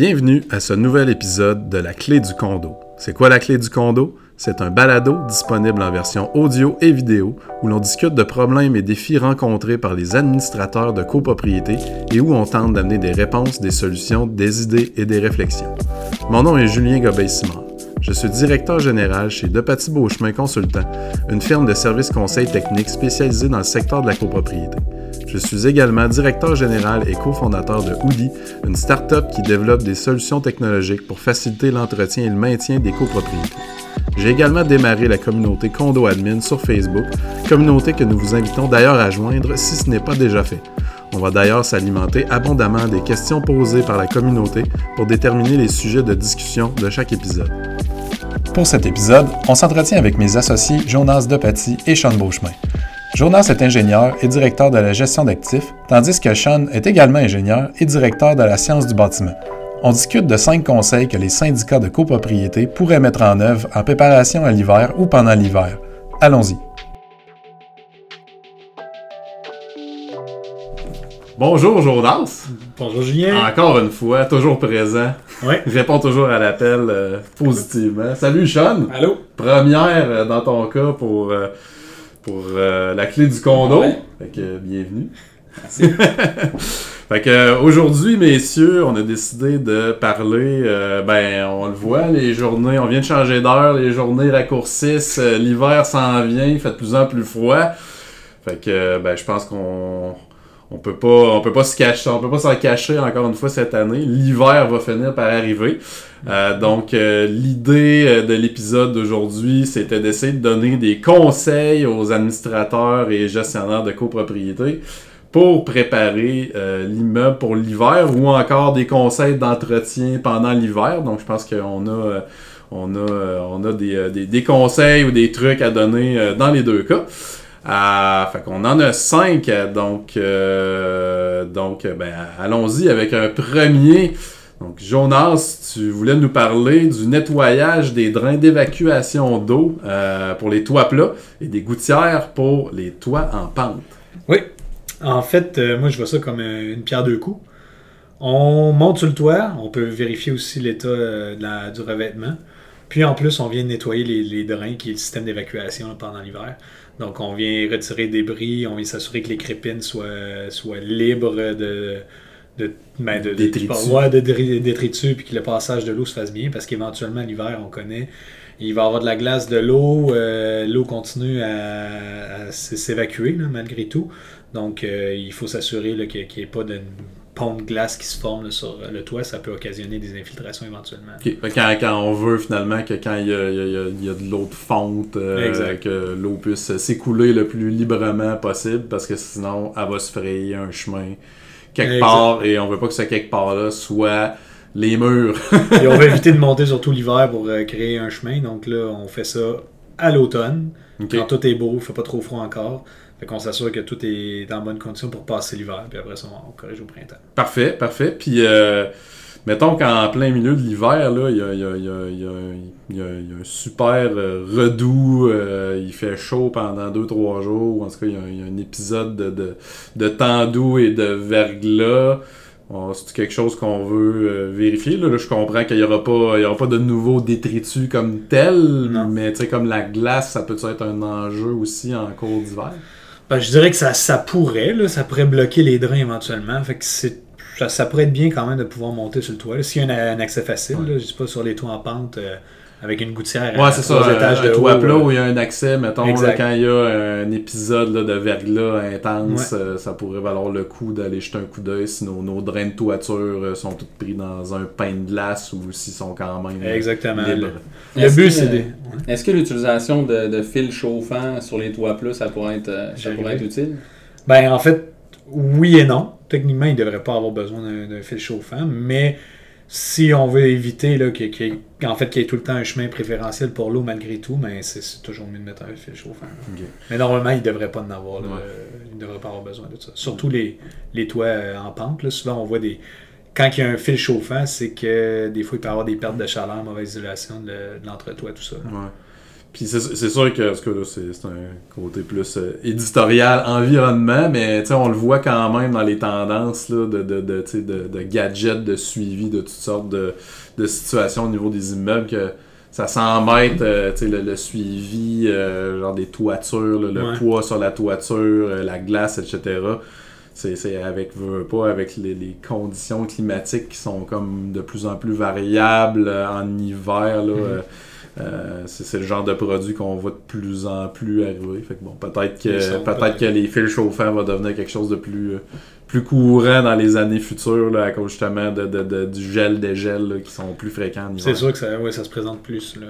Bienvenue à ce nouvel épisode de La Clé du condo. C'est quoi la Clé du condo? C'est un balado disponible en version audio et vidéo où l'on discute de problèmes et défis rencontrés par les administrateurs de copropriété et où on tente d'amener des réponses, des solutions, des idées et des réflexions. Mon nom est Julien Gobeil-Simard. Je suis directeur général chez Depaty Beauchemin Consultant, une firme de services conseils techniques spécialisée dans le secteur de la copropriété. Je suis également directeur général et cofondateur de Hoodie, une start-up qui développe des solutions technologiques pour faciliter l'entretien et le maintien des copropriétés. J'ai également démarré la communauté Condo Admin sur Facebook, communauté que nous vous invitons d'ailleurs à joindre si ce n'est pas déjà fait. On va d'ailleurs s'alimenter abondamment des questions posées par la communauté pour déterminer les sujets de discussion de chaque épisode. Pour cet épisode, on s'entretient avec mes associés Jonas Depaty et Sean Beauchemin. Jonas est ingénieur et directeur de la gestion d'actifs, tandis que Sean est également ingénieur et directeur de la science du bâtiment. On discute de cinq conseils que les syndicats de copropriété pourraient mettre en œuvre en préparation à l'hiver ou pendant l'hiver. Allons-y. Bonjour Jonas. Bonjour Julien. Encore une fois, toujours présent. Oui. Réponds toujours à l'appel euh, positivement. Salut Sean. Allô? Première euh, dans ton cas pour, euh, pour euh, la clé du condo. Ouais. Fait que bienvenue. Merci. Fait que euh, aujourd'hui, messieurs, on a décidé de parler. euh, ben, on le voit, les journées, on vient de changer d'heure, les journées raccourcissent, euh, l'hiver s'en vient, il fait de plus en plus froid. Fait que, ben, je pense qu'on on peut pas, on peut pas se cacher, on peut pas s'en cacher encore une fois cette année. L'hiver va finir par arriver. Euh, donc, euh, l'idée euh, de l'épisode d'aujourd'hui, c'était d'essayer de donner des conseils aux administrateurs et gestionnaires de copropriété pour préparer l'immeuble pour l'hiver ou encore des conseils d'entretien pendant l'hiver. Donc, je pense qu'on a, on a, on a des, des, des conseils ou des trucs à donner dans les deux cas. Euh, fait qu'on en a cinq, donc, euh, donc ben, allons-y avec un premier. Donc, Jonas, tu voulais nous parler du nettoyage des drains d'évacuation d'eau euh, pour les toits plats et des gouttières pour les toits en pente. Oui. En fait, euh, moi, je vois ça comme une pierre deux coups. On monte sur le toit, on peut vérifier aussi l'état du revêtement. Puis en plus, on vient nettoyer les, les drains, qui est le système d'évacuation pendant l'hiver. Donc, on vient retirer le débris, on vient s'assurer que les crépines soient, soient libres de, de, ben, de, de- Détritus. ouais, de dri- détritus, puis que le passage de l'eau se fasse bien, parce qu'éventuellement, l'hiver, on connaît, il va y avoir de la glace, de l'eau, euh, l'eau continue à, s'évacuer là, malgré tout. Donc, euh, il faut s'assurer qu'il n'y ait pas de de glace qui se forme là, sur le toit. Ça peut occasionner des infiltrations éventuellement. Quand, quand on veut finalement que quand il y a, il y a- il y a- il y a de l'eau de fonte, euh, que l'eau puisse s'écouler le plus librement possible parce que sinon elle va se frayer un chemin quelque Exact. part et on veut pas que ce quelque part là soit les murs. Et on va éviter de monter surtout l'hiver pour euh, créer un chemin. Donc là, on fait ça à l'automne. Quand tout est beau, il ne fait pas trop froid encore. Fait qu'on s'assure que tout est en bonne condition pour passer l'hiver. Puis après ça, on corrige au printemps. Parfait, parfait. Puis euh, mettons qu'en plein milieu de l'hiver, il y a, y y y un super euh, redoux, euh, il fait chaud pendant 2-3 jours, ou en tout cas il y a, un épisode de, de, de temps doux et de verglas. Bon, C'est quelque chose qu'on veut euh, vérifier? Là, Là, je comprends qu'il n'y aura, pas- il y aura pas de nouveaux détritus comme tel, Non. mais tu sais, comme la glace, ça peut être un enjeu aussi en cours d'hiver? Ben, je dirais que ça, ça pourrait, là, ça pourrait bloquer les drains éventuellement. Fait que c'est, ça, ça pourrait être bien quand même de pouvoir monter sur le toit. S'il y a un, un accès facile, là, je sais pas, sur les toits en pente, euh, avec une gouttière Ouais, à c'est trois ça. étages un, de un toit haut, plat où il y a un accès, mettons, là, quand il y a un épisode là, de verglas intense, euh, ça pourrait valoir le coup d'aller jeter un coup d'œil si nos, nos drains de toiture euh, sont tous pris dans un pain de glace ou s'ils sont quand même Exactement. libres. Le Est-ce but, c'est des... Est-ce que l'utilisation de, de fils chauffants sur les toits plats, ça pourrait être, euh, ça pourrait être utile? Ben, en fait, oui et non. Techniquement, il ne devrait pas avoir besoin d'un fil chauffant, mais si on veut éviter là, qu'il en fait, qu'il y ait tout le temps un chemin préférentiel pour l'eau malgré tout, c'est c'est toujours mieux de mettre un fil chauffant. Mais normalement, il ne devrait pas en avoir. là. Ouais. Il ne devrait pas avoir besoin de ça. Surtout les, les toits euh, en pente. Là, souvent, on voit des. Quand il y a un fil chauffant, c'est que des fois, il peut y avoir des pertes de chaleur, mauvaise isolation de, l'entretoit, tout ça. Ouais. Puis c'est c'est sûr que, parce que là, c'est c'est un côté plus euh, éditorial, environnement, mais tu sais, on le voit quand même dans les tendances là, de, de, de, tu sais, de, de gadgets, de suivi, de toutes sortes de, de situations au niveau des immeubles que ça s'embête, euh, tu sais, le, le suivi, euh, genre des toitures, là, le Ouais. poids sur la toiture, euh, la glace, etc. C'est c'est avec, veux, pas, avec les, les conditions climatiques qui sont comme de plus en plus variables euh, en hiver, là. Mhm. euh, euh, c'est le genre de produit qu'on voit de plus en plus arriver. Fait que bon, peut-être que peut-être que les fils chauffants vont devenir quelque chose de plus, euh, plus courant dans les années futures là, à cause justement de, de- de- du gel des gels là, qui sont plus fréquents. C'est sûr que ça, ouais, ça se présente plus là,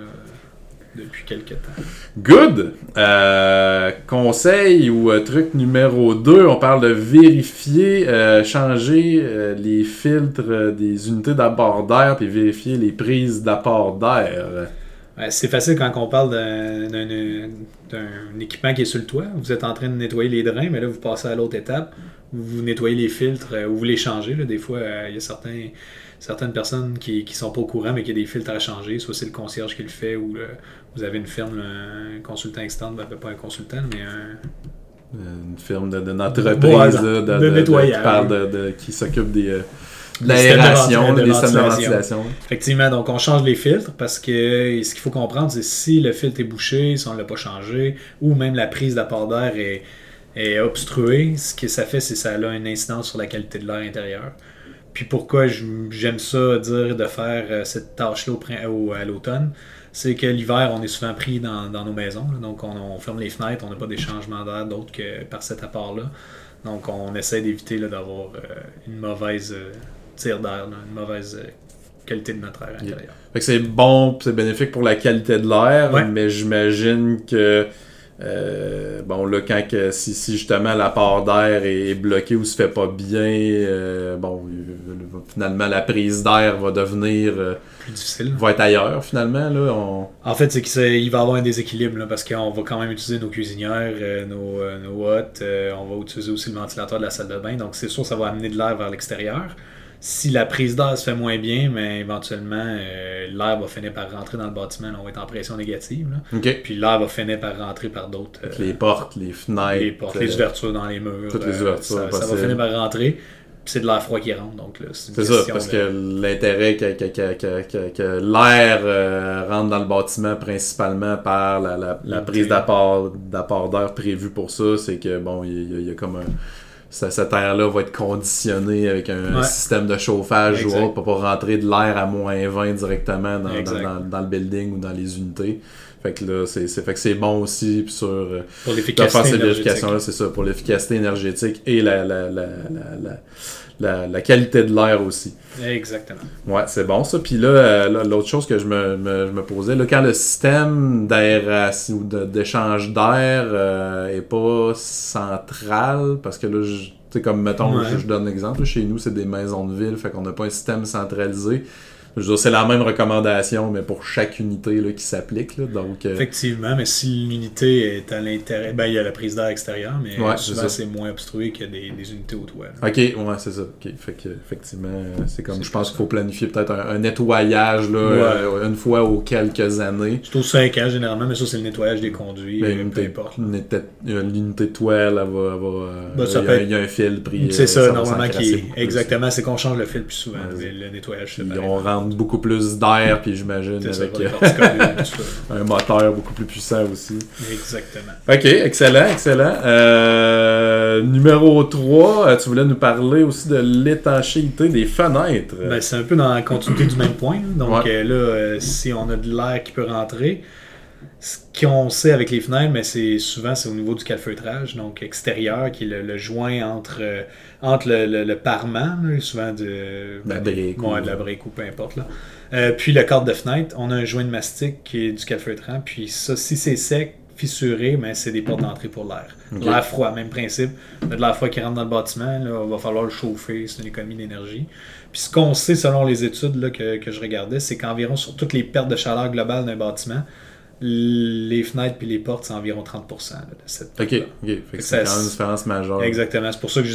depuis quelques temps. Good! Euh, conseil ou euh, truc numéro 2, on parle de vérifier, changer les filtres des unités d'apport d'air puis vérifier les prises d'apport d'air. C'est facile quand on parle d'un- d'un d'un équipement qui est sur le toit. Vous êtes en train de nettoyer les drains, mais là, vous passez à l'autre étape. Vous nettoyez les filtres euh, ou vous les changez. là. Des fois, euh, il y a certains, certaines personnes qui ne sont pas au courant, mais qui a des filtres à changer. Soit c'est le concierge qui le fait ou euh, vous avez une firme, là, un consultant externe, ben, pas un consultant, mais un, Une firme Ouais, là, de, de de- de- nettoyage. qui s'occupe des, l'aération, de des systèmes de ventilation. Effectivement, donc on change les filtres parce que ce qu'il faut comprendre, c'est si le filtre est bouché, si on ne l'a pas changé, ou même la prise d'apport d'air est, est obstruée, ce que ça fait, c'est que ça a une incidence sur la qualité de l'air intérieur. Puis pourquoi j'aime ça dire de faire euh, cette tâche-là au à l'automne, c'est que l'hiver, on est souvent pris dans, dans nos maisons. là. donc on, on ferme les fenêtres, on n'a pas des changements d'air d'autres que par cet apport-là. Donc on essaie d'éviter d'avoir euh, une mauvaise euh, d'air, une mauvaise euh, qualité de notre air Yeah. intérieur. Fait que c'est bon, c'est bénéfique pour la qualité de l'air, Ouais. mais j'imagine que euh, bon là quand que, si, si justement l'apport d'air est bloqué ou se fait pas bien, euh, bon finalement la prise d'air va devenir euh, Plus difficile. va être ailleurs finalement là. On... En fait, c'est qu'il va y avoir un déséquilibre là, parce qu'on va quand même utiliser nos cuisinières, nos, nos hottes, euh, on va utiliser aussi le ventilateur de la salle de bain. Donc, c'est sûr que ça va amener de l'air vers l'extérieur. Si la prise d'air se fait moins bien, mais éventuellement, euh, l'air va finir par rentrer dans le bâtiment. là, on va être en pression négative. là. Puis l'air va finir par rentrer par d'autres. Euh, les portes, les fenêtres, les portes, euh, les ouvertures dans les murs. toutes les euh, ouvertures ça, ça va finir par rentrer. Puis c'est de l'air froid qui rentre. Donc, là, c'est ça, parce de- que l'intérêt que, que, que, que, que, que l'air euh, rentre dans le bâtiment principalement par la, la, la L'unité. prise d'apport d'apport d'air prévue pour ça, c'est que bon, il y, y a comme un. Ça- cet air-là va être conditionné avec un Ouais. système de chauffage ou autre pour pas rentrer de l'air à moins 20 directement dans, dans, dans, dans le building ou dans les unités. Fait que là, c'est c'est- fait que c'est bon aussi sur euh, pour l'efficacité énergétique. c'est ça, pour l'efficacité énergétique et la, la, la, la, la, la- qualité de l'air aussi. Exactement. Ouais, c'est bon ça. Puis là, euh, là, l'autre chose que je me, me- je me posais, là, quand le système d'aération ou de- d'échange d'air euh, est pas central, parce que là, tu sais, comme mettons, Ouais. je, je donne l'exemple, là, chez nous, c'est des maisons de ville, fait qu'on n'a pas un système centralisé. Je veux dire, c'est la même recommandation, mais pour chaque unité là, qui s'applique. là. Donc, euh, Effectivement, mais si l'unité est à l'intérieur, ben il y a la prise d'air extérieure, mais Ouais, souvent c'est moins obstrué que des, des unités au toit. là. Ok, ouais, c'est ça. Ok, fait que effectivement, euh, c'est comme je pense qu'il faut planifier peut-être un, un nettoyage là, Ouais. euh, une fois aux quelques années. C'est aux 5 ans généralement, mais ça c'est le nettoyage des conduits, Mais euh, peu importe. l'unité- de toile, elle va, elle va, Ben, ça il, y a, être- il y a un fil pris. C'est ça, normalement qui est exactement, c'est qu'on change le fil plus souvent, Ouais, le, nettoyage beaucoup plus d'air, puis j'imagine avec euh, un moteur beaucoup plus puissant aussi. Exactement. Ok, excellent, excellent. Euh, numéro 3, tu voulais nous parler aussi de l'étanchéité des fenêtres. Ben, c'est un peu dans la continuité du même point. là. Donc Ouais. euh, là, euh, si on a de l'air qui peut rentrer, ce qu'on sait avec les fenêtres, mais c'est souvent c'est au niveau du calfeutrage, donc extérieur, qui est le, le joint entre, euh, entre le, le- le parement, là, souvent de, La brique Ouais, ou- de la brique ou peu importe. Là. Euh, puis le cadre de fenêtre, on a un joint de mastic qui est du calfeutrant. Puis ça, si c'est sec, fissuré, mais c'est des portes d'entrée pour l'air. L'air froid, même principe. De l'air froid qui rentre dans le bâtiment, là, il va falloir le chauffer, c'est une économie d'énergie. Puis ce qu'on sait selon les études là, que, que je regardais, c'est qu'environ sur toutes les pertes de chaleur globales d'un bâtiment, les fenêtres puis les portes, c'est environ 30% là, de cette Ok, c'est ça- quand même une différence majeure. Exactement. C'est pour ça que je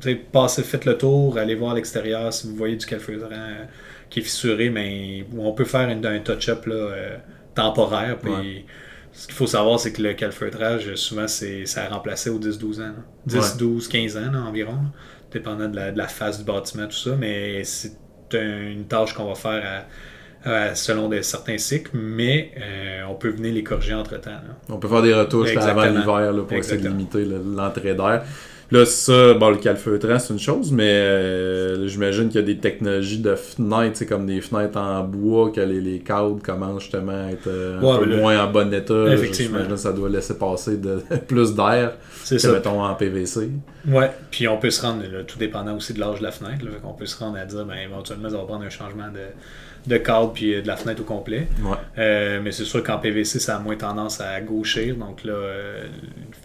disais, passez, faites le tour, allez voir à l'extérieur si vous voyez du calfeutrant euh, qui est fissuré, mais on peut faire une- un touch-up là, euh, temporaire, puis Ouais. Ce qu'il faut savoir, c'est que le calfeutrage, souvent, c'est ça a remplacé aux 10-12 ans. là. 10, Ouais. 12, 15 ans là, environ. dépendant de la, de la phase du bâtiment, tout ça. Mais c'est un- une tâche qu'on va faire à- à- selon certains cycles, mais euh, on peut venir les corriger entre-temps. On peut faire des retouches là, avant l'hiver pour essayer de limiter le- l'entrée d'air. Là, ça, bon, le calfeutrant, c'est une chose, mais euh, j'imagine qu'il y a des technologies de fenêtres, c'est comme des fenêtres en bois, que les, les cadres commencent justement à être euh, un peu moins en bon état. Effectivement. J'imagine que ça doit laisser passer de, plus d'air que, ça. mettons, en PVC. Ouais, puis on peut se rendre, là, tout dépendant aussi de l'âge de la fenêtre, là, qu'on peut se rendre à dire, ben, éventuellement, ça va prendre un changement de, de cadre puis euh, de la fenêtre au complet. Ouais. Euh, mais c'est sûr qu'en PVC, ça a moins tendance à gauchir, donc là, euh,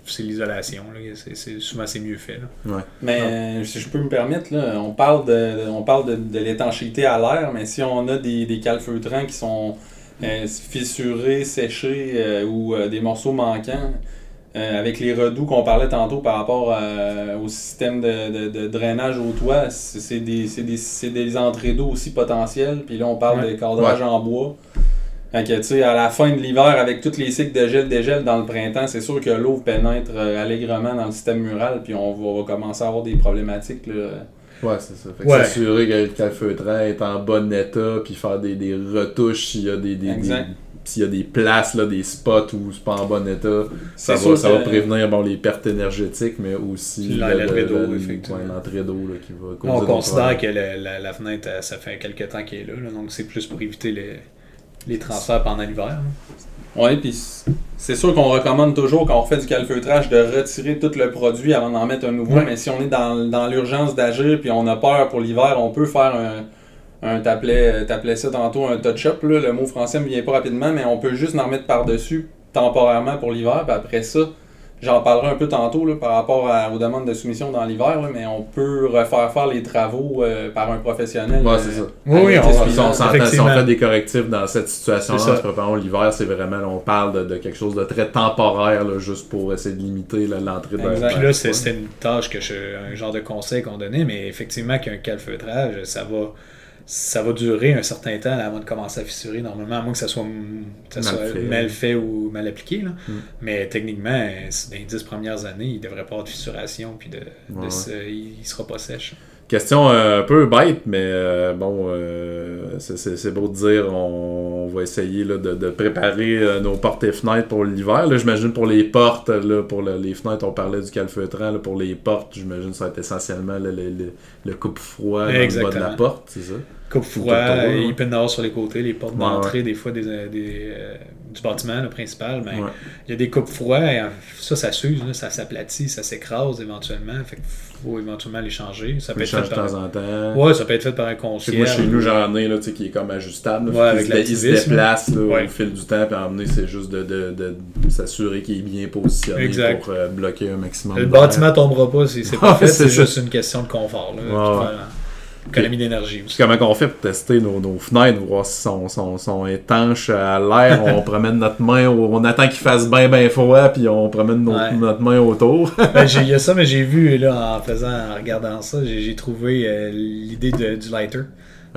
c'est l'isolation. là. C'est, c'est- souvent, c'est mieux fait. là. Ouais. Mais euh, si je peux me permettre, là, on parle de, on parle de, de l'étanchéité à l'air, mais si on a des, des calfeutrants qui sont euh, fissurés, séchés euh, ou euh, des morceaux manquants, euh, avec les redoux qu'on parlait tantôt par rapport à- au système de, de- de drainage au toit, c'est des, c'est des, c'est des entrées d'eau aussi potentielles. Puis là, on parle Ouais. de cadrage en bois. Fait que, tu sais, à la fin de l'hiver, avec tous les cycles de gel, dégel dans le printemps, c'est sûr que l'eau pénètre euh, allègrement dans le système mural, puis on va, commencer à avoir des problématiques. Là. Ouais, c'est ça. Fait que Ouais. s'assurer que le est en bon état, puis faire des, des retouches s'il y a des, des- s'il y a des places, là, des spots où c'est pas en bon état. Ça, va, ça va prévenir bon, les pertes énergétiques, mais aussi l'entrée le- d'eau, l'entrée d'eau là, qui va causer On considère que la, la fenêtre, euh, ça fait quelques temps qu'elle est là, là, donc c'est plus pour éviter les, les transferts pendant l'hiver. là. Oui, puis c'est sûr qu'on recommande toujours quand on fait du calfeutrage de retirer tout le produit avant d'en mettre un nouveau. Ouais. Mais si on est dans, dans l'urgence d'agir puis on a peur pour l'hiver, on peut faire un, un t'appelais, t'appelais ça tantôt un touch-up. là. Le mot français me vient pas rapidement, mais on peut juste en remettre par-dessus temporairement pour l'hiver. Puis après ça, j'en parlerai un peu tantôt là, par rapport à- aux demandes de soumission dans l'hiver, là, mais on peut refaire faire les travaux euh, par un professionnel. Ouais, euh, c'est ça. Oui, oui, on Si on, s'entend, si on fait des correctifs dans cette situation-là, en se préparant l'hiver, c'est vraiment, là, on parle de, de quelque chose de très temporaire, là, juste pour essayer de limiter l'entrée. Exact. Puis là, c'est- c'était une tâche que je, un genre de conseil qu'on donnait, mais effectivement qu'un calfeutrage, ça va, ça va durer un certain temps là, avant de commencer à fissurer normalement, à moins que ça soit, que ça Mal soit fait. mal fait ou mal appliqué. là. Mm. Mais techniquement, dans les 10 premières années, il ne devrait pas avoir de fissuration, puis de, il ne sera pas sèche. Question euh, un peu bête, mais euh, bon, euh, c'est beau de dire, on, on va essayer là, de, de préparer euh, nos portes et fenêtres pour l'hiver. J'imagine pour les portes, là, pour le- les fenêtres, on parlait du calfeutrant. Là, pour les portes, j'imagine que ça va être essentiellement le, le, coupe-froid dans le bas de la porte, c'est ça? Coupe froid, il avoir sur les côtés, les portes Ouais, d'entrée, des fois des, des, euh, du bâtiment le principal. Mais Ouais. il y a des coupes froids, et, euh, ça, ça s'use, ça s'aplatit, ça s'écrase éventuellement. Fait qu'il faut éventuellement les changer. Ça peut être fait de par... temps en temps. Ouais, ça peut être fait par un concierge. moi, chez nous, j'en ai, là, qui est comme ajustable. là, Ouais, avec il se déplace là, au fil du temps, puis à emmener, c'est juste de, de, de s'assurer qu'il est bien positionné Exact. pour euh, bloquer un maximum Le bâtiment tombera pas si c'est pas fait, c'est juste une question de confort. Là, Économie d'énergie aussi. comment on fait pour tester nos, nos fenêtres, voir si sont, sont, sont étanches à l'air, on promène notre main, au- on attend qu'il fasse bien bien froid, puis on promène notre, Ouais. notre main autour. Ben, j'ai- Il y a ça, mais j'ai vu là, en faisant, en regardant ça, j'ai j'ai trouvé euh, l'idée de- du lighter.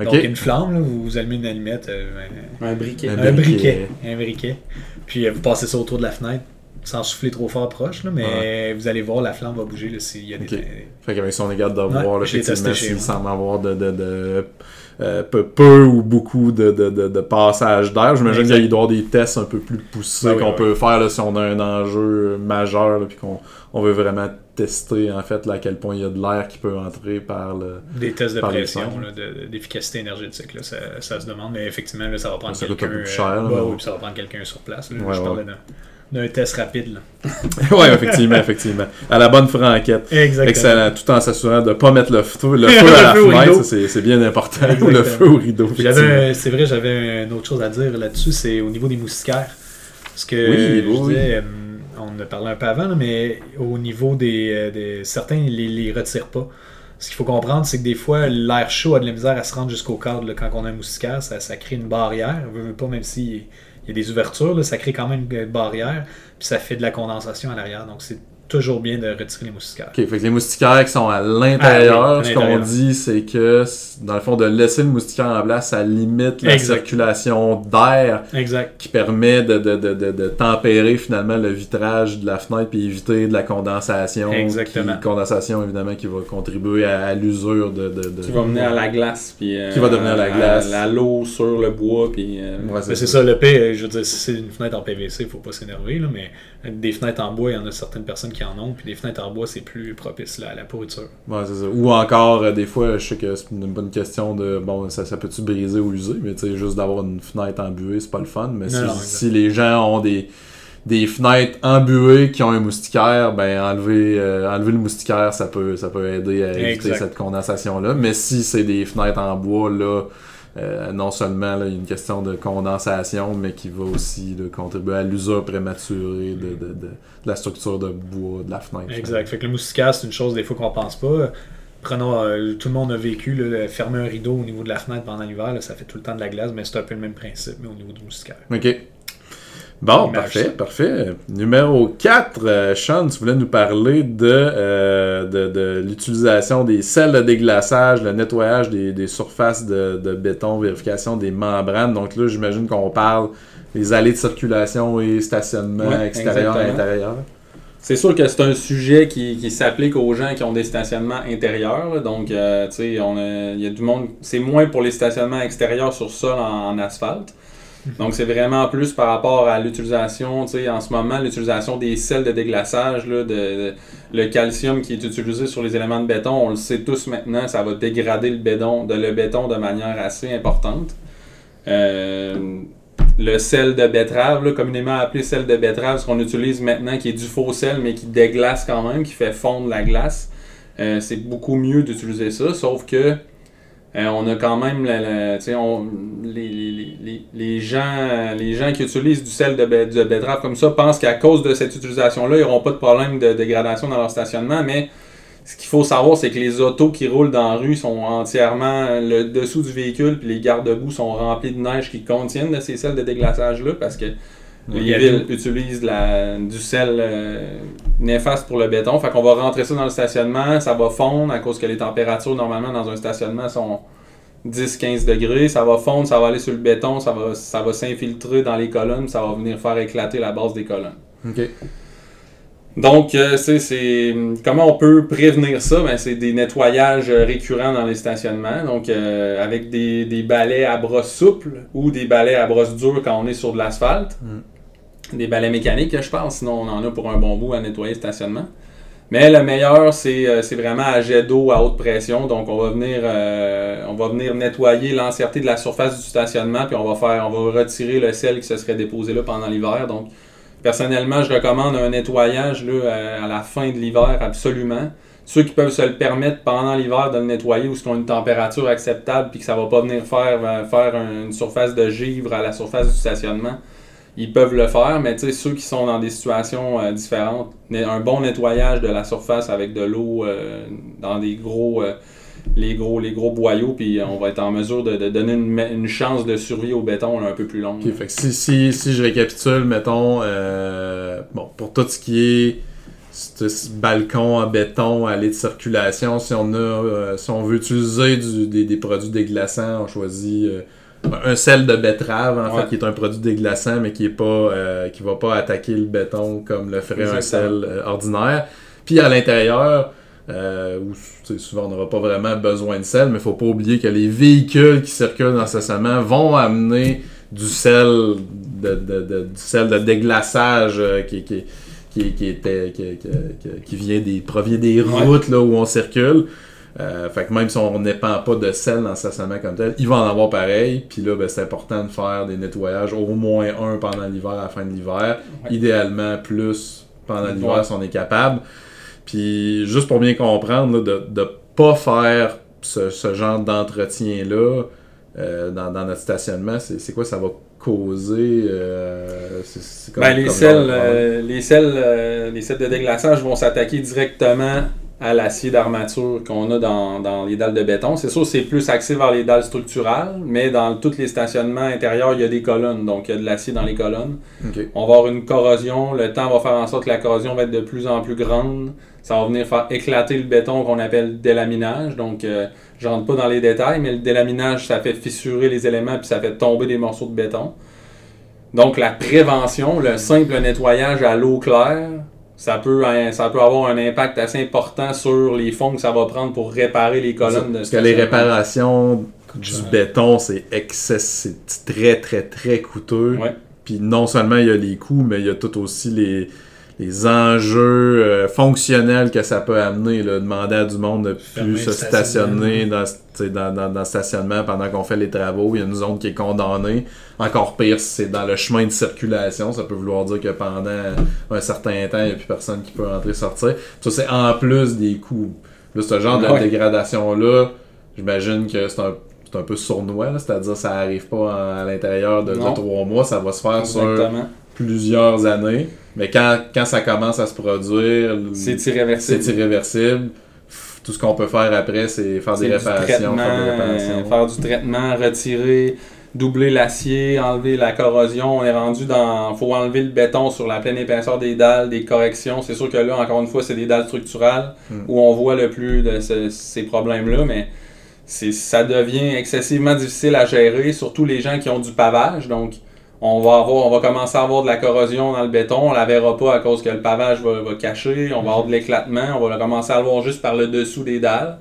Donc une flamme, là, vous, vous allumez une allumette, euh, Un briquet. Un Un briquet. briquet. Un briquet. Puis euh, vous passez ça autour de la fenêtre sans souffler trop fort proche, là, mais vous allez voir, la flamme va bouger là, s'il y a des. Fait qu'avec son égard de Ouais, voir, là, je l'ai effectivement, s'il semble avoir de, de, de, euh, peu, peu ou beaucoup de, de, de, de passage d'air. J'imagine qu'il doit y avoir des tests un peu plus poussés Ben qu'on ouais. peut faire là, si on a un enjeu majeur, puis qu'on on veut vraiment tester en fait là, à quel point il y a de l'air qui peut entrer par le. Des tests de pression, d'efficacité énergétique, là, ça, ça se demande, mais effectivement, là, ça va prendre Ça coûte quelqu'un. euh, mais oui, ça va prendre quelqu'un sur place. là. Ouais, je ouais. parlais d'un- test rapide. Là. ouais, effectivement, effectivement. À la bonne franquette. Exactement. Excellent, tout en s'assurant de ne pas mettre le feu, le feu à la fenêtre, c'est bien important. Ou le feu au rideau. c'est vrai, j'avais une autre chose à dire là-dessus, c'est au niveau des moustiquaires. Parce que Oui, je oui, oui. disais, euh, on en a parlé un peu avant, mais au niveau des, euh, des- certains, ils les, les retirent pas. Ce qu'il faut comprendre, c'est que des fois, l'air chaud a de la misère à se rendre jusqu'au cadre. là. Quand on a un moustiquaire, ça, ça crée une barrière. On veut, veut pas, même s'il y a des ouvertures, là, ça crée quand même une barrière. Puis ça fait de la condensation à l'arrière. Donc c'est toujours bien de retirer les moustiquaires. Ok, fait que les moustiquaires qui sont à l'intérieur, Ah oui, à ce qu'on dit, c'est que, dans le fond, de laisser le moustiquaire en place, ça limite la Exact. circulation d'air Exact. qui permet de, de, de, de, de tempérer finalement le vitrage de la fenêtre puis éviter de la condensation. Exactement. Qui, condensation, évidemment, qui va contribuer à, à l'usure de, de, de- Qui va mener à la glace. Puis, euh, Qui va devenir la glace. À, l'eau sur le bois. Puis, euh, Ouais, c'est ça, le P, je veux dire, si c'est une fenêtre en PVC, il faut pas s'énerver, là, mais des fenêtres en bois, il y en a certaines personnes qui en ont, puis des fenêtres en bois, c'est plus propice là, à la pourriture. Ouais, c'est ça. Ou encore, euh, des fois, je sais que c'est une bonne question de bon, ça, ça peut-tu briser ou user, mais tu sais, juste d'avoir une fenêtre embuée, c'est pas le fun. Mais Non, si, non, exact. si les gens ont des, des fenêtres embuées qui ont un moustiquaire, ben enlever, euh, enlever le moustiquaire, ça peut, ça peut aider à éviter Exact. cette condensation-là. Mais si c'est des fenêtres en bois, là, euh, non seulement là, il y a une question de condensation, mais qui va aussi contribuer à l'usure prématurée de, de, de- de la structure de bois de la fenêtre. Exact. Fait que le moustiquaire, c'est une chose des fois qu'on pense pas. Prenons, euh, tout le monde a vécu, là, fermer un rideau au niveau de la fenêtre pendant l'hiver, ça fait tout le temps de la glace, mais c'est un peu le même principe, mais au niveau du moustiquaire. OK. Bon, parfait, ça. parfait. Numéro 4, Sean, tu voulais nous parler de, euh, de, de l'utilisation des sels de déglaçage, le nettoyage des, des surfaces de, de béton, vérification des membranes. Donc là, j'imagine qu'on parle des allées de circulation et stationnement Ouais, extérieur et intérieur. C'est sûr que c'est un sujet qui, qui s'applique aux gens qui ont des stationnements intérieurs. là. Donc, euh, tu sais, il y a du monde. C'est moins pour les stationnements extérieurs sur sol en, en asphalte. Donc, c'est vraiment plus par rapport à l'utilisation, tu sais, en ce moment, l'utilisation des sels de déglaçage, là, de, de- le calcium qui est utilisé sur les éléments de béton, on le sait tous maintenant, ça va dégrader le béton de, le béton de manière assez importante. Euh, le sel de betterave, là, communément appelé sel de betterave, ce qu'on utilise maintenant, qui est du faux sel, mais qui déglace quand même, qui fait fondre la glace. Euh, c'est beaucoup mieux d'utiliser ça, sauf que euh, on a quand même la- les, gens, qui utilisent du sel de, de betterave comme ça pensent qu'à cause de cette utilisation-là, ils n'auront pas de problème de dégradation dans leur stationnement, mais ce qu'il faut savoir, c'est que les autos qui roulent dans la rue sont entièrement le dessous du véhicule, puis les garde-boue sont remplis de neige qui contiennent de ces sels de déglaçage-là, parce que les villes utilisent la- du sel euh, néfaste pour le béton. Fait qu'on va rentrer ça dans le stationnement, ça va fondre à cause que les températures normalement dans un stationnement sont 10-15 degrés. Ça va fondre, ça va aller sur le béton, ça va, ça va s'infiltrer dans les colonnes, ça va venir faire éclater la base des colonnes. Donc, euh, c'est, comment on peut prévenir ça? Ben, c'est des nettoyages euh, récurrents dans les stationnements. Donc, euh, avec des, des balais à brosse souple ou des balais à brosse dure quand on est sur de l'asphalte. Des balais mécaniques, je pense. Sinon, on en a pour un bon bout à nettoyer le stationnement. Mais le meilleur, c'est, euh, vraiment à jet d'eau à haute pression. Donc, on va venir, euh, on va venir nettoyer l'entièreté de la surface du stationnement, puis on va faire, retirer le sel qui se serait déposé là pendant l'hiver. Donc, personnellement, je recommande un nettoyage là, à- la fin de l'hiver, absolument. Ceux qui peuvent se le permettre pendant l'hiver de le nettoyer ou qui ont une température acceptable puis que ça va pas venir faire, euh, faire un- une surface de givre à la surface du stationnement, ils peuvent le faire, mais ceux qui sont dans des situations euh, différentes, un bon nettoyage de la surface avec de l'eau euh, dans des gros, euh, les gros, les gros boyaux, puis on va être en mesure de, donner une, chance de survie au béton un peu plus longue. Si, si, si je récapitule, mettons, bon, pour tout ce qui est balcon en béton, allée de circulation, si on a, si on veut utiliser du- des, produits déglaçants, on choisit un sel de betterave, en Ouais. fait, qui est un produit déglaçant, mais qui est pas, euh, qui va pas attaquer le béton comme le ferait un sel euh, ordinaire. Puis à l'intérieur, euh, où souvent on n'aura pas vraiment besoin de sel, mais faut pas oublier que les véhicules qui circulent dans stationnement vont amener du sel de, de- de- du sel de déglaçage euh, qui, qui, qui, qui, était, qui, vient des, provient des Ouais. routes là, où on circule. Euh, fait que même si on n'épand pas de sel dans le stationnement comme tel, il va en avoir pareil. Puis là, ben, c'est important de faire des nettoyages, au moins un pendant l'hiver, à la fin de l'hiver. Ouais. Idéalement, plus pendant l'hiver si on est capable. Puis juste pour bien comprendre, là, de ne pas faire ce, ce genre d'entretien-là euh, dans, dans notre stationnement, c'est quoi ça va causer? euh, comme- Ben, les, comme sels, les, sels, euh, les sels de déglaçage vont s'attaquer directement à l'acier d'armature qu'on a dans, dans, les dalles de béton. C'est sûr c'est plus axé vers les dalles structurales, mais dans tous les stationnements intérieurs, il y a des colonnes, donc il y a de l'acier dans les colonnes. On va avoir une corrosion, le temps va faire en sorte que la corrosion va être de plus en plus grande. Ça va venir faire éclater le béton qu'on appelle délaminage. Donc, euh, je rentre pas dans les détails, mais le délaminage, ça fait fissurer les éléments puis ça fait tomber des morceaux de béton. Donc, la prévention, le simple nettoyage à l'eau claire, ça peut, hein, ça peut avoir un impact assez important sur les fonds que ça va prendre pour réparer les colonnes. Parce que les réparations du béton, c'est c'est très, très, très coûteux. Puis non seulement il y a les coûts, mais il y a tout aussi les, les enjeux euh, fonctionnels que ça peut amener. Là, demander à du monde de plus se stationner dans, dans, dans, dans, le stationnement pendant qu'on fait les travaux. Il y a une zone qui est condamnée. Encore pire, c'est dans le chemin de circulation. Ça peut vouloir dire que pendant un certain temps, il n'y a plus personne qui peut entrer sortir. Ça, c'est en plus des coûts. Là, ce genre de dégradation-là, j'imagine que c'est un un peu sournois, c'est-à-dire ça arrive pas à l'intérieur de, trois mois, ça va se faire sur plusieurs années. Mais quand, quand ça commence à se produire, c'est irréversible. C'est irréversible. Tout ce qu'on peut faire après, c'est faire, des réparations, faire du traitement, retirer, doubler l'acier, enlever la corrosion. On est rendu dans. faut enlever le béton sur la pleine épaisseur des dalles, des corrections. C'est sûr que là, encore une fois, c'est des dalles structurales hmm. où on voit le plus de ces problèmes-là, mais ça devient excessivement difficile à gérer, surtout les gens qui ont du pavage. Donc, on va avoir, on va commencer à avoir de la corrosion dans le béton, on la verra pas à cause que le pavage va, cacher, on va avoir de l'éclatement, on va commencer à le voir juste par le dessous des dalles.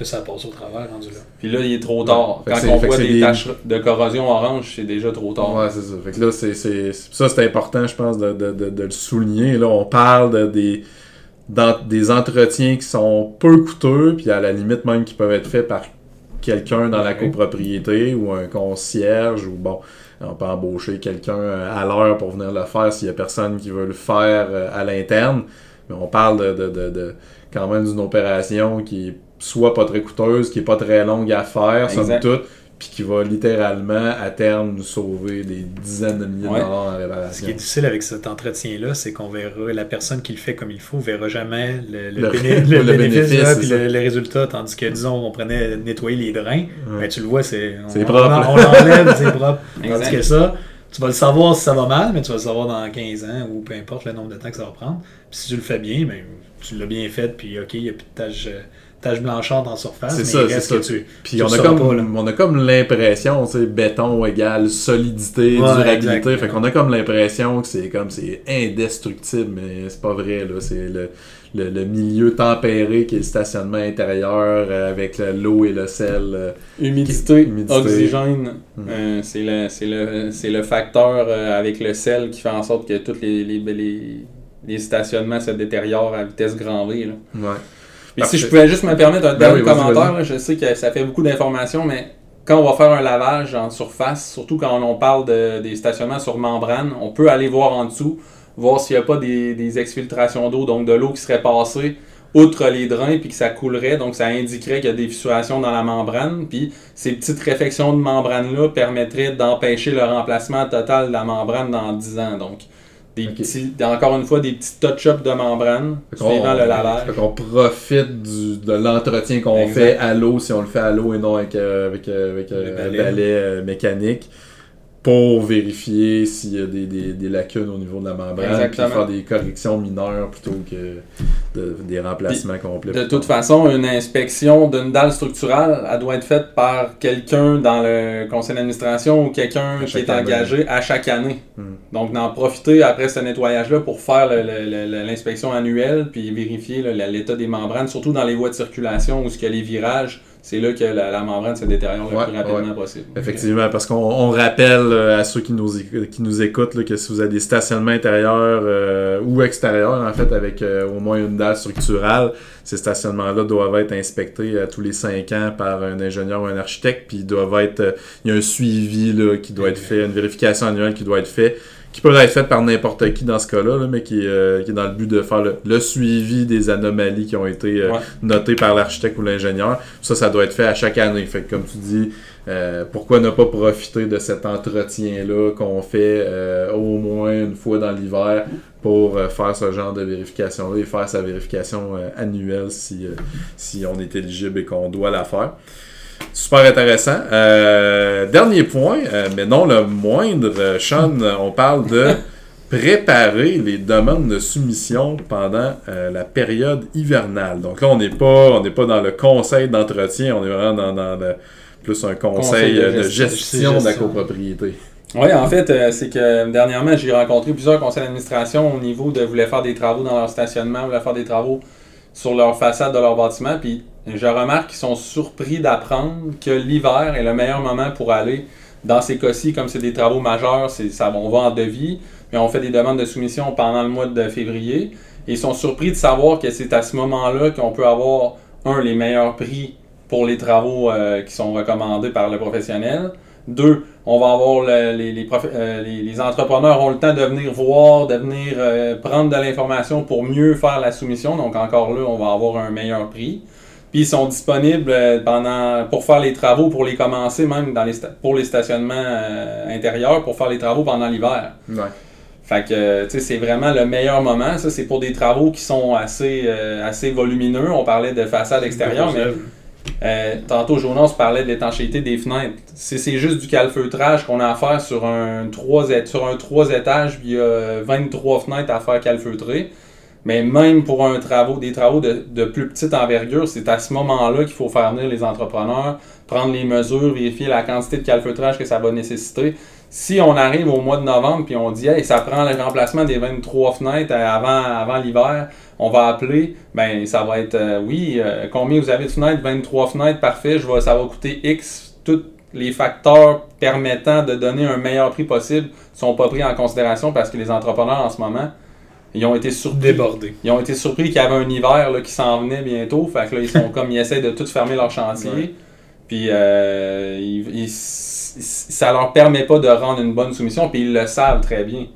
Là, ça passe au travers, rendu là. Puis là, il est trop tard. Quand on voit des, taches de corrosion orange, c'est déjà trop tard. Ouais, c'est ça. Fait que là, c'est, ça, c'est important, je pense, de, de, de, le souligner. Là, on parle de, des, dans, des entretiens qui sont peu coûteux, puis à la limite même qui peuvent être faits par quelqu'un dans la copropriété ou un concierge ou bon on peut embaucher quelqu'un euh, à l'heure pour venir le faire s'il n'y a personne qui veut le faire euh, à l'interne. Mais on parle de, de, de, quand même d'une opération qui est soit pas très coûteuse, qui est pas très longue à faire, somme toute, puis qui va littéralement à terme nous sauver des dizaines de milliers de dollars en réparation. Ce qui est difficile avec cet entretien-là, c'est qu'on verra la personne qui le fait comme il faut, verra jamais le, le, le, bénéfice, puis le, résultat. Tandis que, disons, on prenait nettoyer les drains, ben, tu le vois, c'est on, propre. On, l'enlève, c'est propre. Tandis que ça, tu vas le savoir si ça va mal, mais tu vas le savoir dans 15 ans ou peu importe le nombre de temps que ça va prendre. Puis si tu le fais bien, ben, tu l'as bien fait, puis ok, il n'y a plus de tâches euh, tache blanchard en surface. C'est ça, c'est ça. Tu, Puis on, a comme, on a comme l'impression, tu sais, béton égale solidité, durabilité. Fait qu'on a comme l'impression que c'est comme c'est indestructible, mais c'est pas vrai. là C'est le, le, milieu tempéré qui est le stationnement intérieur euh, avec l'eau et le sel. Euh, humidité, oxygène, hmm. euh, c'est le, le, le, facteur avec le sel qui fait en sorte que les, les, les, stationnements se détériorent à vitesse grand V. Là. Ouais si je pouvais juste me permettre un ben dernier commentaire, je sais que ça fait beaucoup d'informations, mais quand on va faire un lavage en surface, surtout quand on parle de, des stationnements sur membrane, on peut aller voir en dessous, voir s'il n'y a pas des, exfiltrations d'eau, donc de l'eau qui serait passée outre les drains puis que ça coulerait, donc ça indiquerait qu'il y a des fissurations dans la membrane, puis ces petites réflexions de membrane-là permettraient d'empêcher le remplacement total de la membrane dans 10 ans. Donc, encore une fois, des petits touch-ups de membrane suivant le lavage. on profite de l'entretien qu'on fait à l'eau, si on le fait à l'eau et non avec, euh, avec, euh, avec euh, un balai mécanique pour vérifier s'il y a des, des, des, lacunes au niveau de la membrane, puis faire des corrections mineures plutôt que des remplacements complets. De toute façon, une inspection d'une dalle structurale, elle doit être faite par quelqu'un dans le conseil d'administration ou quelqu'un qui est engagé à chaque année. Hmm. Donc, d'en profiter après ce nettoyage-là pour faire l'inspection annuelle, puis vérifier l'état des membranes, surtout dans les voies de circulation où ce que les virages c'est là que la, membrane se détériore le plus rapidement possible. Effectivement, parce qu'on rappelle euh, à ceux qui nous, qui nous écoutent que si vous avez des stationnements intérieurs euh, ou extérieurs, en fait, avec euh, au moins une dalle structurale, ces stationnements-là doivent être inspectés à tous les cinq ans par un ingénieur ou un architecte, puis doivent être. Il y a un suivi là, qui doit être fait, une vérification annuelle qui doit être faite qui peuvent être faites par n'importe qui dans ce cas-là, là, mais qui, euh, qui est dans le but de faire le, le suivi des anomalies qui ont été euh, Ouais. notées par l'architecte ou l'ingénieur. Ça, ça doit être fait à chaque année. Fait que, comme tu dis, euh, pourquoi ne pas profiter de cet entretien-là qu'on fait au moins une fois dans l'hiver pour faire ce genre de vérification-là et faire sa vérification annuelle si, si on est éligible et qu'on doit la faire. Super intéressant. Euh, dernier point, euh, mais non le moindre, euh, Sean, on parle de préparer les demandes de soumission pendant euh, la période hivernale. Donc là, on n'est pas, on n'est pas dans le conseil d'entretien, on est vraiment dans, dans le- plus un conseil, Conseil de de gestion. gestion de la copropriété. Oui, en fait, euh, c'est que dernièrement, j'ai rencontré plusieurs conseils d'administration au niveau de voulaient faire des travaux dans leur stationnement, voulaient faire des travaux sur leur façade de leur bâtiment. Puis je remarque qu'ils sont surpris d'apprendre que l'hiver est le meilleur moment pour aller dans ces cas-ci, comme c'est des travaux majeurs, ça, on va en devis, mais on fait des demandes de soumission pendant le mois de février. Ils sont surpris de savoir que c'est à ce moment-là qu'on peut avoir, un, les meilleurs prix pour les travaux euh, qui sont recommandés par le professionnel. Deux, on va avoir euh, les entrepreneurs ont le temps de venir voir, de venir euh, prendre de l'information pour mieux faire la soumission. Donc encore là, on va avoir un meilleur prix. Puis ils sont disponibles euh, pendant pour faire les travaux, pour les commencer même dans les pour les stationnements euh, intérieurs, pour faire les travaux pendant l'hiver. Ouais. Fait que, euh, tu sais, c'est vraiment le meilleur moment. Ça, c'est pour des travaux qui sont assez, euh, assez volumineux. On parlait de façade extérieure, mais euh, tantôt, Jonas parlait de l'étanchéité des fenêtres. Si c'est juste du calfeutrage qu'on a à faire sur un 3, sur un 3 étages, puis il y a 23 fenêtres à faire calfeutrer. Mais même pour un travaux, des travaux de, de plus petite envergure, c'est à ce moment-là qu'il faut faire venir les entrepreneurs, prendre les mesures, vérifier la quantité de calfeutrage que ça va nécessiter. Si on arrive au mois de novembre puis on dit hey, ça prend le remplacement des 23 fenêtres avant, avant l'hiver, on va appeler, ben ça va être euh, oui, euh, combien vous avez de fenêtres? 23 fenêtres, parfait, je vais, ça va coûter X. Tous les facteurs permettant de donner un meilleur prix possible sont pas pris en considération parce que les entrepreneurs en ce moment, ils ont été surpris. Ils ont été surpris qu'il y avait un hiver là, qui s'en venait bientôt. Fait que là, ils sont comme ils essaient de tout fermer leur chantier. Ouais. Puis euh, ils- ils- ça leur permet pas de rendre une bonne soumission, puis ils le savent très bien.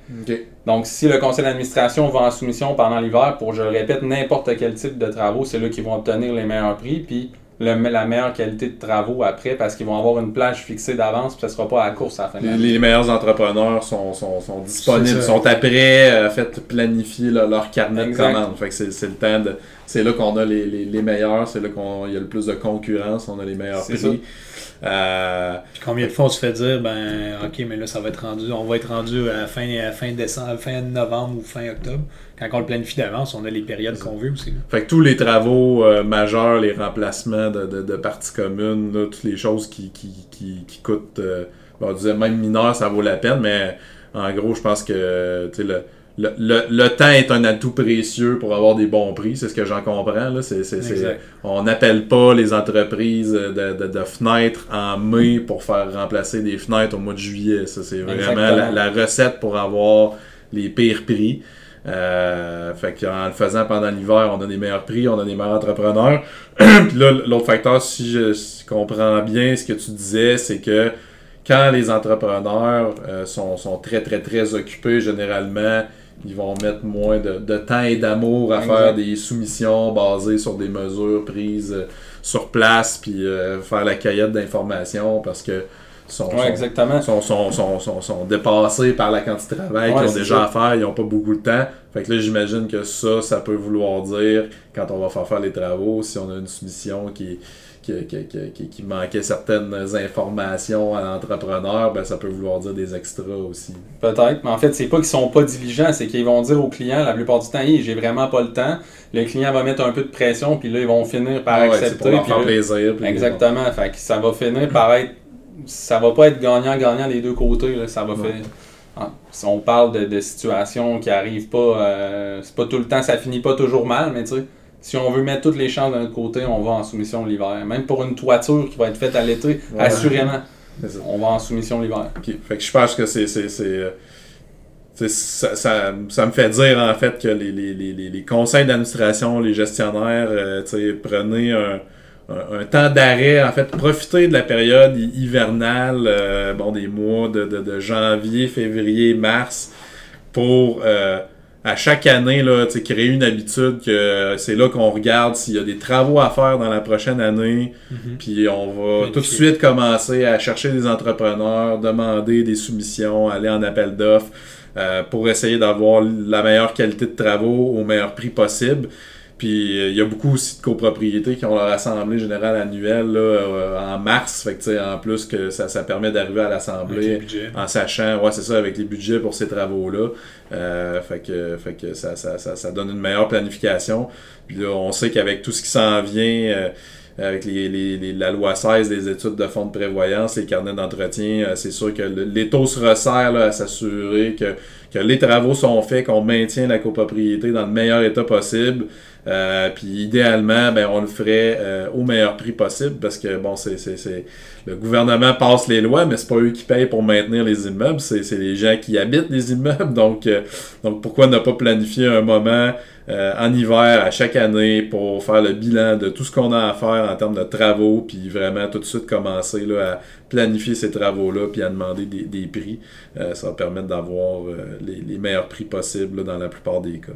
Donc, si le conseil d'administration va en soumission pendant l'hiver pour, je le répète, n'importe quel type de travaux, c'est là qu'ils vont obtenir les meilleurs prix, puis le- la meilleure qualité de travaux après, parce qu'ils vont avoir une plage fixée d'avance, puis ça sera pas à la course à la fin de Les, meilleurs entrepreneurs sont, sont, sont disponibles, sont après, euh, fait planifier là, leur carnet Exact. de commandes. Fait que c'est c'est le temps de. C'est là qu'on a les, les, les meilleurs, c'est là qu'on y a le plus de concurrence, on a les meilleurs prix. Euh, Puis combien de fois on se fait dire, ben, ok, mais là, ça va être rendu, on va être rendu à fin, à fin décembre, fin novembre ou fin octobre. Quand on le planifie d'avance, on a les périodes qu'on veut aussi. là. Fait que tous les travaux euh, majeurs, les remplacements de, de, de parties communes, là, toutes les choses qui, qui, qui, qui coûtent, euh, bon, on disait même mineur, ça vaut la peine, mais en gros, je pense que tu sais, le, le, le, le temps est un atout précieux pour avoir des bons prix, c'est ce que j'en comprends. Là. C'est, c'est, c'est- Exact. on n'appelle pas les entreprises de, de, de fenêtres en mai pour faire remplacer des fenêtres au mois de juillet. Ça, c'est vraiment la, recette pour avoir les pires prix. Euh, fait qu'en le faisant pendant l'hiver, on a des meilleurs prix, on a des meilleurs entrepreneurs. Puis là, l'autre facteur, si je si je comprends bien ce que tu disais, c'est que quand les entrepreneurs euh, sont, sont très, très, très occupés, généralement, ils vont mettre moins de, de temps et d'amour à faire des soumissions basées sur des mesures prises euh, sur place, puis euh, faire la cahier d'informations parce que sont, Ouais, sont- exactement. sont, sont, sont, dépassés par la quantité de travail Ouais, qu'ils ont déjà ça. à faire, ils n'ont pas beaucoup de temps. Fait que là, j'imagine que ça, ça peut vouloir dire, quand on va faire faire les travaux, si on a une soumission qui, qui, qui, qui, qui- qui manquait certaines informations à l'entrepreneur, ben ça peut vouloir dire des extras aussi. Peut-être, mais en fait, c'est pas qu'ils sont pas diligents, c'est qu'ils vont dire au client la plupart du temps, Hey, j'ai vraiment pas le temps. Le client va mettre un peu de pression, puis là, ils vont finir par Ah ouais, accepter. pour leur puis faire là- plaisir. puis- Exactement. Fait que ça va finir par être. Ça va pas être gagnant-gagnant des deux côtés. Là. Ça va faire. Si on parle de, de situations qui arrivent pas. euh, c'est pas tout le temps, ça finit pas toujours mal, mais tu sais. Si on veut mettre toutes les chances de notre côté, on va en soumission l'hiver. Même pour une toiture qui va être faite à l'été, Ouais. assurément, on va en soumission l'hiver. Ok. Fait que je pense que c'est. c'est, c'est, euh, c'est- ça, ça, ça me fait dire en fait que les, les, les, les- conseils d'administration, les gestionnaires, euh, tu sais, prenez un, un, un temps d'arrêt, en fait, profiter de la période hi- hivernale, euh, bon, des mois de, de- de janvier, février, mars, pour euh, à chaque année, là, tu sais, créer une habitude que c'est là qu'on regarde s'il y a des travaux à faire dans la prochaine année, Mhm. puis on va tout de suite commencer à chercher des entrepreneurs, demander des soumissions, aller en appel d'offres euh, pour essayer d'avoir la meilleure qualité de travaux au meilleur prix possible. Puis euh, il y a beaucoup aussi de copropriétés qui ont leur assemblée générale annuelle là, euh, en mars. Fait que, tu sais, en plus que ça, ça permet d'arriver à l'assemblée en sachant, ouais, c'est ça, avec les budgets pour ces travaux-là. Euh, fait que, fait que ça, ça, ça, ça donne une meilleure planification. Puis là, on sait qu'avec tout ce qui s'en vient, euh, avec les, les, les- la loi 16, les études de fonds de prévoyance, les carnets d'entretien, euh, c'est sûr que le- les taux se resserrent là, à s'assurer que, que les travaux sont faits, qu'on maintient la copropriété dans le meilleur état possible. Euh, puis idéalement, ben, on le ferait euh, au meilleur prix possible parce que bon, c'est, c'est, le gouvernement passe les lois, mais c'est pas eux qui payent pour maintenir les immeubles, c'est, c'est les gens qui habitent les immeubles. Donc, euh, donc pourquoi ne pas planifier un moment euh, en hiver à chaque année pour faire le bilan de tout ce qu'on a à faire en termes de travaux, puis vraiment tout de suite commencer là, à planifier ces travaux-là, puis à demander des, des prix. Euh, ça va permettre d'avoir euh, les, les meilleurs prix possibles là, dans la plupart des cas.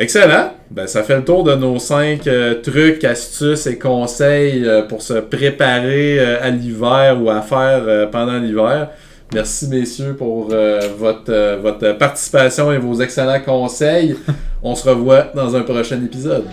Excellent. Ben, ça fait le tour de nos cinq euh, trucs, astuces et conseils euh, pour se préparer euh, à l'hiver ou à faire pendant l'hiver. Merci messieurs pour votre, votre participation et vos excellents conseils. On se revoit dans un prochain épisode.